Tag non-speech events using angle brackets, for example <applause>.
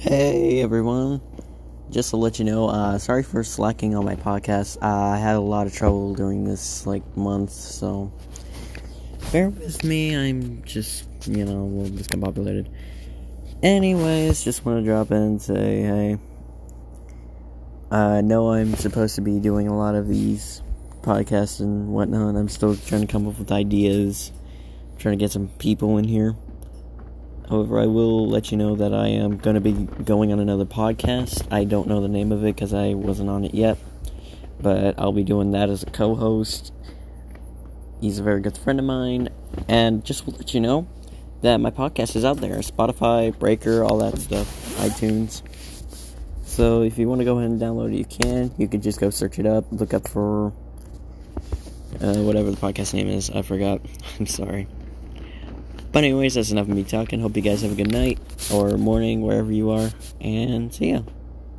Hey everyone, just to let you know, uh, sorry for slacking on my podcast. Uh, I had a lot of trouble during this like month, so bear with me. I'm just you know a little discombobulated. Anyways, just want to drop in and say hey. I know I'm supposed to be doing a lot of these podcasts and whatnot. I'm still trying to come up with ideas, trying to get some people in here. However, I will let you know that I am going to be going on another podcast. I don't know the name of it because I wasn't on it yet, but I'll be doing that as a co host. He's a very good friend of mine, and just to let you know that my podcast is out there Spotify, Breaker, all that stuff, iTunes. So if you want to go ahead and download it, you can. You can just go search it up, look up for uh, whatever the podcast name is. I forgot. <laughs> I'm sorry. But anyways, that's enough of me talking. Hope you guys have a good night or morning wherever you are, and see ya.